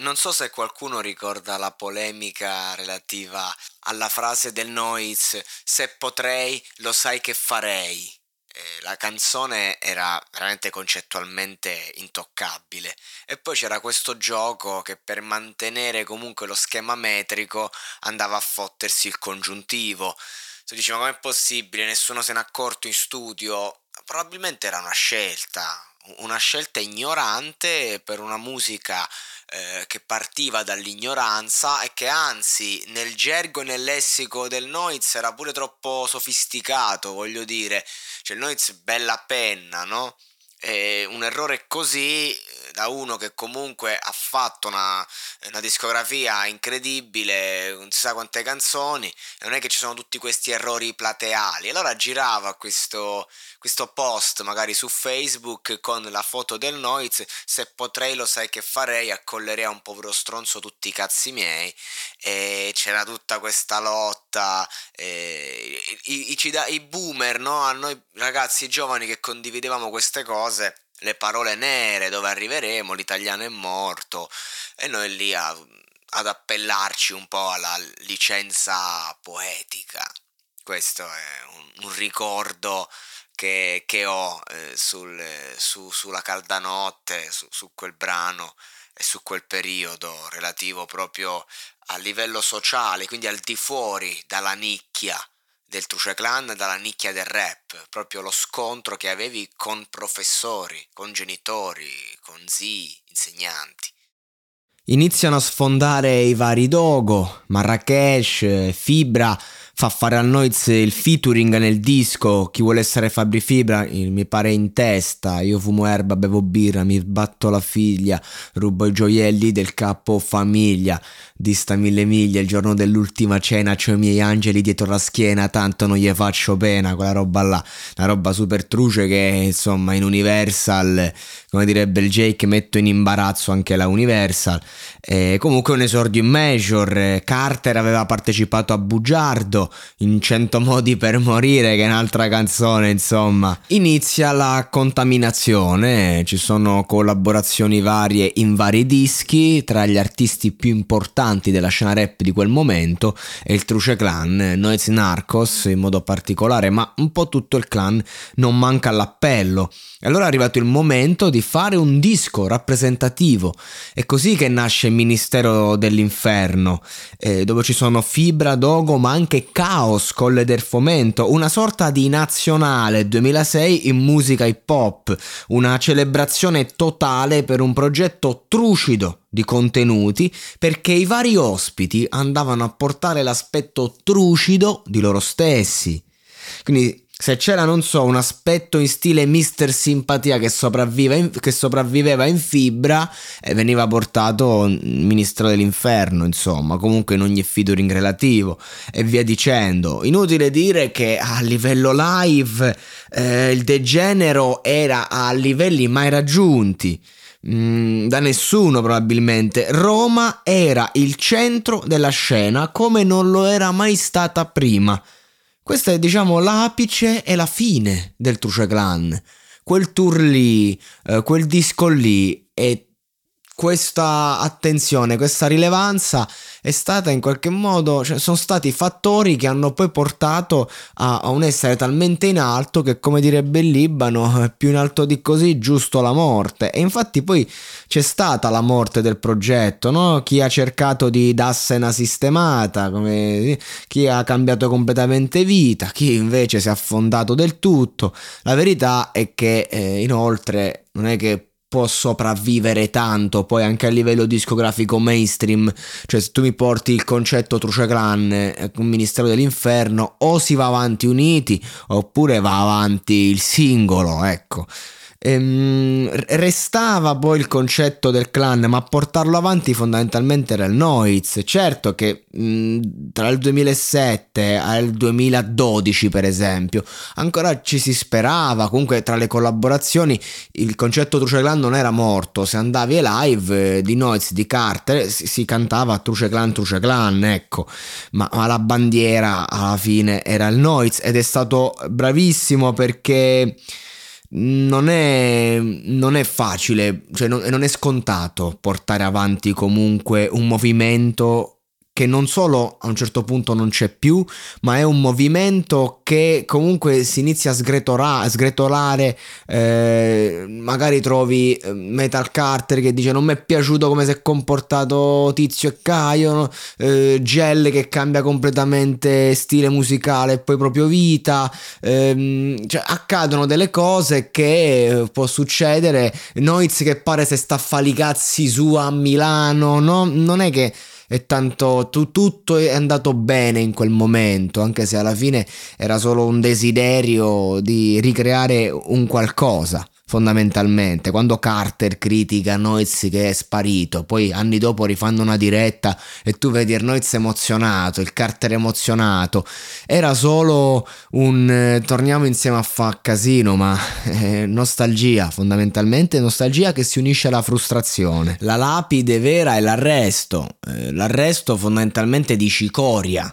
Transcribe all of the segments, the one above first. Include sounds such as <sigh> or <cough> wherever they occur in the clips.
Non so se qualcuno ricorda la polemica relativa alla frase del Noiz se potrei lo sai che farei. Eh, la canzone era veramente concettualmente intoccabile e poi c'era questo gioco che per mantenere comunque lo schema metrico andava a fottersi il congiuntivo. Tu dici ma com'è possibile? Nessuno se n'è accorto in studio? Probabilmente era una scelta, una scelta ignorante per una musica eh, che partiva dall'ignoranza e che anzi nel gergo e nel lessico del Noiz era pure troppo sofisticato, voglio dire, cioè il Noiz bella penna, no? E un errore così eh, da uno che comunque ha fatto una, una, discografia incredibile, non si sa quante canzoni, non è che ci sono tutti questi errori plateali. Allora girava questo, questo post magari su Facebook con la foto del Noiz, se potrei lo sai che farei, accollerei a un povero stronzo tutti i cazzi miei e c'era tutta questa lotta, i, i, i, i boomer, no? a noi ragazzi giovani che condividevamo queste cose le parole nere, dove arriveremo, l'italiano è morto, e noi lì a, ad appellarci un po' alla licenza poetica. Questo è un, un ricordo che, che ho eh, sul, su, sulla calda notte, su, su quel brano e su quel periodo relativo proprio a livello sociale, quindi al di fuori dalla nicchia del Truce Clan, dalla nicchia del rap, proprio lo scontro che avevi con professori, con genitori, con zii, insegnanti. Iniziano a sfondare i vari Dogo, Marrakesh, Fibra, fa fare a Noiz il featuring nel disco Chi vuole essere Fabri Fibra mi pare in testa. Io fumo erba, bevo birra, mi batto la figlia Rubo i gioielli del capo famiglia. Dista mille miglia, il giorno dell'ultima cena C'ho i miei angeli dietro la schiena Tanto non gli faccio pena Quella roba là, una roba super truce che insomma in Universal Come direbbe il Jake metto in imbarazzo anche la Universal e Comunque un esordio in major Carter aveva partecipato a Bugiardo in Cento modi per morire, che è un'altra canzone, insomma. Inizia la contaminazione, ci sono collaborazioni varie in vari dischi, tra gli artisti più importanti della scena rap di quel momento è il Truce Clan, Noiz Narcos in modo particolare, ma un po' tutto il clan non manca all'appello. E allora è arrivato il momento di fare un disco rappresentativo. È così che nasce il Ministero dell'Inferno, eh, dove ci sono Fibra, Dogo, ma anche Caos, Colle del Fomento, una sorta di nazionale 2006 in musica hip hop, una celebrazione totale per un progetto trucido di contenuti perché i vari ospiti andavano a portare l'aspetto trucido di loro stessi. Quindi se c'era, non so, un aspetto in stile Mister Simpatia che, in, che sopravviveva in fibra, eh, veniva portato il Ministro dell'Inferno, insomma, comunque in ogni featuring relativo e via dicendo. Inutile dire che a livello live eh, il degenero era a livelli mai raggiunti. Mm, da nessuno probabilmente. Roma era il centro della scena come non lo era mai stata prima. Questo è diciamo l'apice e la fine del Truce Clan. Quel tour lì, eh, quel disco lì e questa attenzione, questa rilevanza è stata in qualche modo, cioè sono stati fattori che hanno poi portato a, a, un essere talmente in alto che come direbbe il Libano, <laughs> più in alto di così, giusto la morte. E infatti poi c'è stata la morte del progetto, no? Chi ha cercato di darsene sistemata, come, chi ha cambiato completamente vita, chi invece si è affondato del tutto. La verità è che eh, inoltre non è che può sopravvivere tanto poi anche a livello discografico mainstream cioè se tu mi porti il concetto Truce Clan eh, un ministero dell'inferno o si va avanti uniti oppure va avanti il singolo ecco Ehm, restava poi il concetto del clan, ma portarlo avanti fondamentalmente era il Noiz. Certo che mh, tra il 2007 e il 2012, per esempio, ancora ci si sperava. Comunque, tra le collaborazioni, il concetto Truce Clan non era morto. Se andavi ai live eh, di Noiz, di Carter, si, si, cantava Truce Clan, Truce Clan, ecco. Ma, ma la bandiera alla fine era il Noiz ed è stato bravissimo perché non è, non è facile, cioè non, non è scontato portare avanti comunque un movimento che non solo a un certo punto non c'è più, ma è un movimento che comunque si inizia a, sgretola- a sgretolare, eh, magari trovi eh, Metal Carter che dice non mi è piaciuto come si è comportato Tizio e Caio, eh, Gel che cambia completamente stile musicale e poi proprio vita, ehm, cioè accadono delle cose che può succedere, Noiz che pare se sta a fare i cazzi su a Milano, no? non è che e tanto tu, tutto è andato bene in quel momento, anche se alla fine era solo un desiderio di ricreare un qualcosa fondamentalmente. Quando Carter critica Noiz che è sparito, poi anni dopo rifanno una diretta e tu vedi Noiz emozionato, il Carter emozionato, era solo un eh, torniamo insieme a fa casino, ma <laughs> eh, nostalgia, fondamentalmente nostalgia che si unisce alla frustrazione. La lapide vera è l'arresto, eh, l'arresto fondamentalmente di cicoria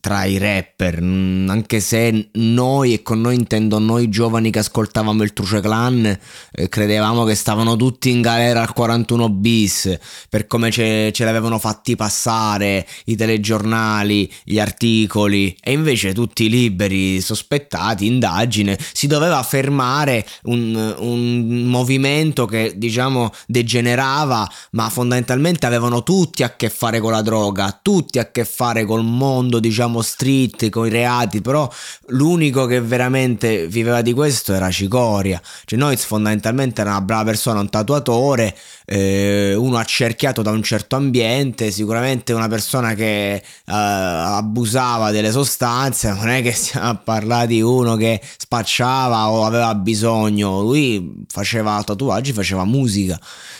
tra i rapper, mm, anche se noi, e con noi intendo noi giovani che ascoltavamo il Truce Clan, eh, credevamo che stavano tutti in galera al 41 bis, per come ce, ce l'avevano fatti passare i telegiornali, gli articoli, e invece tutti liberi, sospettati, indagine, si doveva fermare un, un movimento che diciamo degenerava, ma fondamentalmente avevano tutti a che fare con la droga, tutti a che fare col mondo di diciamo street con i reati, però l'unico che veramente viveva di questo era Cicoria. Cioè Noiz fondamentalmente era una brava persona, un tatuatore, eh, uno accerchiato da un certo ambiente, sicuramente una persona che eh, abusava delle sostanze, <laughs> non è che stiamo a parlare di uno che spacciava o aveva bisogno, lui faceva tatuaggi, faceva musica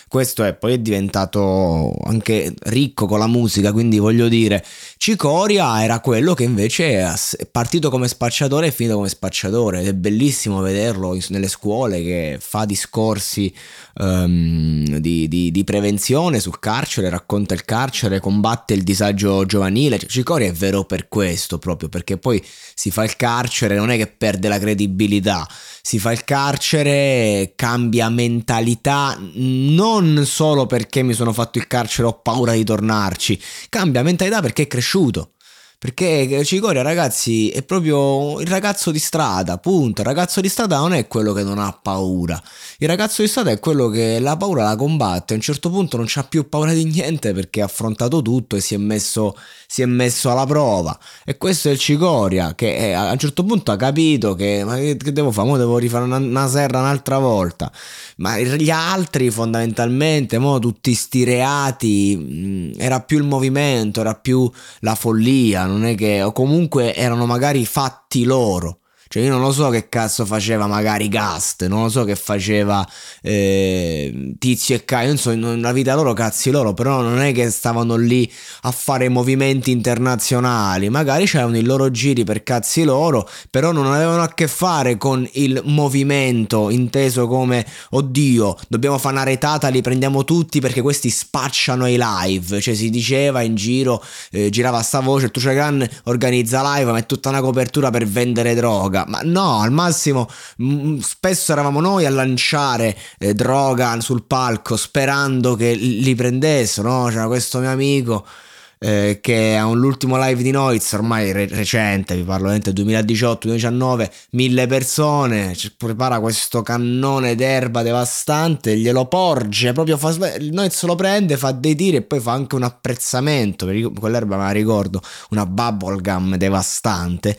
questo è poi è diventato anche ricco con la musica, quindi voglio dire, Cicoria era quello che invece è partito come spacciatore e finito come spacciatore. Ed è bellissimo vederlo nelle scuole che fa discorsi um, di, di, di, prevenzione sul carcere, racconta il carcere, combatte il disagio giovanile, cioè, Cicoria è vero per questo proprio, perché poi si fa il carcere, non è che perde la credibilità, si fa il carcere, cambia mentalità, non solo perché mi sono fatto il carcere ho paura di tornarci, cambia mentalità perché è cresciuto. Perché Cicoria, ragazzi, è proprio il ragazzo di strada, punto. Il ragazzo di strada non è quello che non ha paura. Il ragazzo di strada è quello che la paura la combatte. A un certo punto non c'ha più paura di niente perché ha affrontato tutto e si è messo, si è messo alla prova. E questo è il Cicoria, che è, a un certo punto ha capito che, ma che, che devo fare? Mo devo rifare una, una, serra un'altra volta. Ma gli altri, fondamentalmente, mo tutti sti reati, mh, era più il movimento, era più la follia non è che, o comunque erano magari fatti loro. Cioè io non lo so che cazzo faceva magari Gast, non lo so che faceva eh, Tizio e Caio, insomma nella vita loro cazzi loro, però non è che stavano lì a fare movimenti internazionali, magari c'erano i loro giri per cazzi loro, però non avevano a che fare con il movimento inteso come oddio, dobbiamo fare una retata, li prendiamo tutti perché questi spacciano i live, cioè si diceva in giro, eh, girava sta voce, tu Gun organizza live, ma è tutta una copertura per vendere droga droga, ma no, al massimo mh, mm, spesso eravamo noi a lanciare eh, droga sul palco sperando che li prendessero, no? C'era questo mio amico eh, che è l'ultimo live di Noiz, ormai re- recente, vi parlo del 2018-2019, mille persone, prepara questo cannone d'erba devastante, glielo porge, proprio fa, Noiz lo prende, fa dei tiri e poi fa anche un apprezzamento, quell'erba me la ricordo, una bubblegum devastante,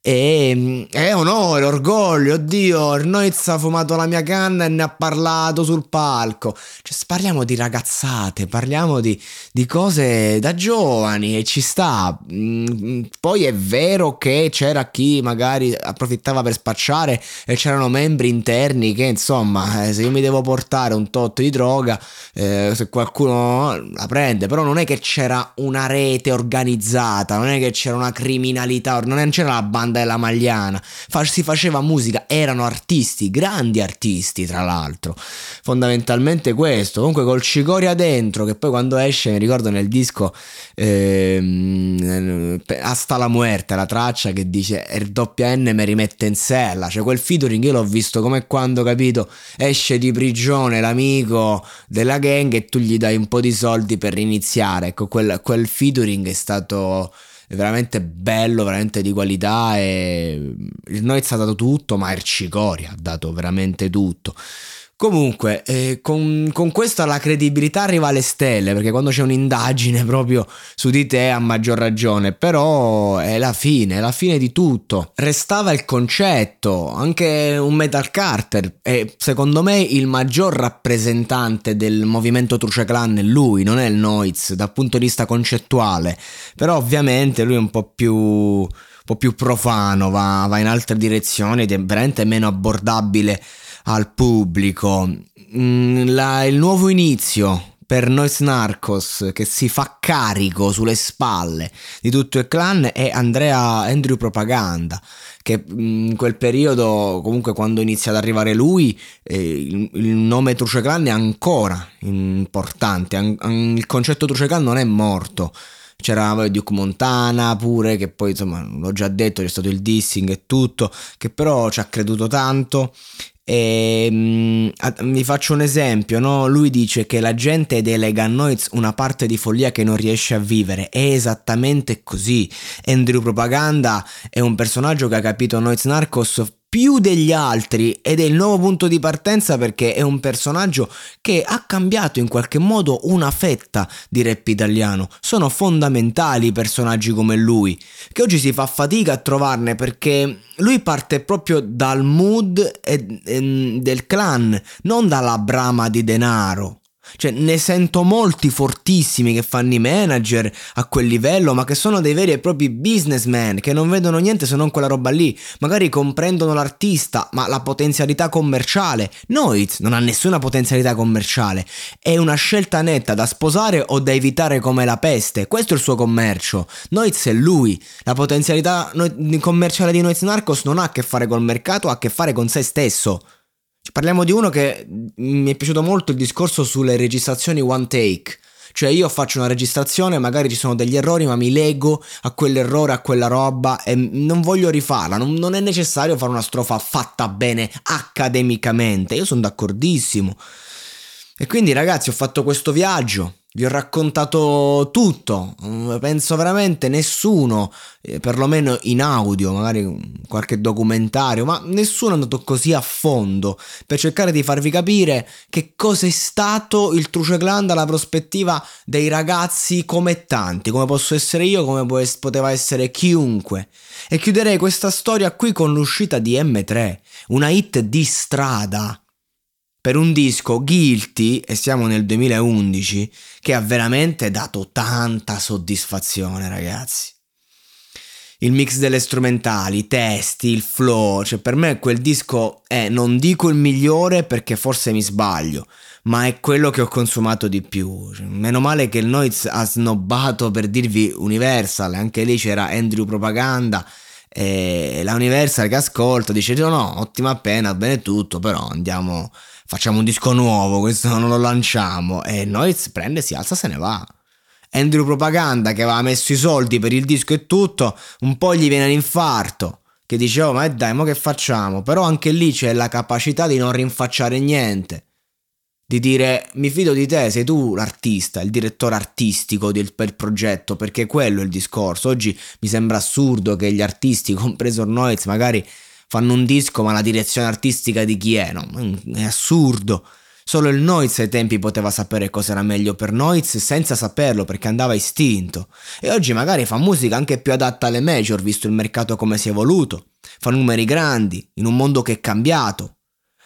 e mm, è onore, orgoglio, oddio, Noiz ha fumato la mia canna e ne ha parlato sul palco, cioè parliamo di ragazzate, parliamo di, di cose da giovani, giovani e ci sta. Mm, poi è vero che c'era chi magari approfittava per spacciare e c'erano membri interni che insomma eh, se io mi devo portare un tot di droga eh, se qualcuno la prende. Però non è che c'era una rete organizzata non è che c'era una criminalità non c'era la banda della Magliana. Si faceva musica erano artisti grandi artisti tra l'altro. Fondamentalmente questo. Comunque col cicoria dentro che poi quando esce mi ricordo nel disco ehm, Hasta la muerte la traccia che dice il doppia N mi rimette in sella cioè quel featuring io l'ho visto come quando capito? Esce di prigione l'amico della gang e tu gli dai un po' di soldi per iniziare ecco quel, quel featuring è stato veramente bello, veramente di qualità e il Noiz ha dato tutto, ma Ercicori ha dato veramente tutto. Comunque, eh, con, con questa la credibilità arriva alle stelle, perché quando c'è un'indagine <laughs> proprio su di te a maggior ragione, però è la fine, è la fine di tutto. Restava il concetto, anche un Metal Carter è secondo me il maggior rappresentante del movimento Truce Clan è lui, non è il Noiz dal punto di vista concettuale, però ovviamente lui è un po' più più profano, va, va in altre direzioni ed è veramente meno abbordabile al pubblico. Mm, la, il nuovo inizio per Nois Narcos che si fa carico sulle spalle di tutto il clan è Andrea Andrew Propaganda che mm, in quel periodo comunque quando inizia ad arrivare lui eh, il, il, nome Truce Clan è ancora importante an, il concetto Truce Clan non è morto c'era Duke Montana pure che poi insomma l'ho già detto c'è stato il dissing e tutto che però ci ha creduto tanto e, um, vi faccio un esempio, no? lui dice che la gente delega a Noiz una parte di follia che non riesce a vivere, è esattamente così. Andrew Propaganda è un personaggio che ha capito Noiz Narcos più degli altri ed è il nuovo punto di partenza perché è un personaggio che ha cambiato in qualche modo una fetta di rap italiano. Sono fondamentali personaggi come lui, che oggi si fa fatica a trovarne perché lui parte proprio dal mood e, e, del clan, non dalla brama di denaro. Cioè, ne sento molti fortissimi che fanno i manager a quel livello, ma che sono dei veri e propri businessmen, che non vedono niente se non quella roba lì. Magari comprendono l'artista, ma la potenzialità commerciale. Noiz non ha nessuna potenzialità commerciale. È una scelta netta da sposare o da evitare come la peste. Questo è il suo commercio. Noiz è lui. La potenzialità commerciale di Noiz Narcos non ha a che fare col mercato, ha a che fare con se stesso. Parliamo di uno che mi è piaciuto molto il discorso sulle registrazioni one take. Cioè io faccio una registrazione, magari ci sono degli errori, ma mi lego a quell'errore, a quella roba e non voglio rifarla. Non, non è necessario fare una strofa fatta bene accademicamente. Io sono d'accordissimo. E quindi ragazzi ho fatto questo viaggio vi ho raccontato tutto, penso veramente nessuno, eh, perlomeno in audio, magari qualche documentario, ma nessuno è andato così a fondo per cercare di farvi capire che cosa è stato il Truce Clan dalla prospettiva dei ragazzi come tanti, come posso essere io, come poteva essere chiunque. E chiuderei questa storia qui con l'uscita di M3, una hit di strada per un disco Guilty, e siamo nel 2011, che ha veramente dato tanta soddisfazione, ragazzi. Il mix delle strumentali, i testi, il flow, cioè per me quel disco è, non dico il migliore perché forse mi sbaglio, ma è quello che ho consumato di più. Cioè, meno male che il Noiz ha snobbato per dirvi Universal, anche lì c'era Andrew Propaganda e la Universal che ascolta dice no, no, ottima pena, bene tutto, però andiamo facciamo un disco nuovo, questo non lo lanciamo. E noi prende, si alza, se ne va. Andrew Propaganda che aveva messo i soldi per il disco e tutto, un po' gli viene l'infarto. Che dice, oh ma dai, ma che facciamo? Però anche lì c'è la capacità di non rinfacciare niente. Di dire, mi fido di te, sei tu l'artista, il direttore artistico del, del progetto, perché quello è il discorso. Oggi mi sembra assurdo che gli artisti, <laughs> compreso Noiz, magari fanno un disco ma la direzione artistica di chi è? No, è assurdo. Solo il Noiz ai tempi poteva sapere cosa era meglio per Noiz senza saperlo perché andava istinto. E oggi magari fa musica anche più adatta alle major visto il mercato come si è evoluto. Fa numeri grandi, in un mondo che è cambiato.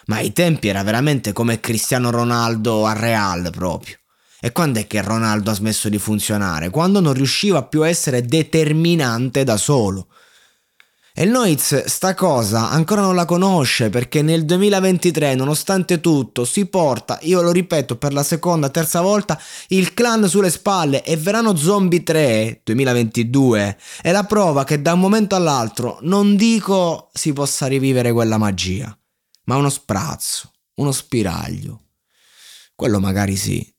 Ma ai tempi era veramente come Cristiano Ronaldo a Real proprio. E quando è che Ronaldo ha smesso di funzionare? Quando non riusciva più a essere determinante da solo. E il Noiz sta cosa ancora non la conosce perché nel 2023, nonostante tutto, si porta, io lo ripeto per la seconda, terza volta, il clan sulle spalle e Verano Zombie 3 2022 è la prova che da un momento all'altro non dico si possa rivivere quella magia, ma uno sprazzo, uno spiraglio. Quello magari sì.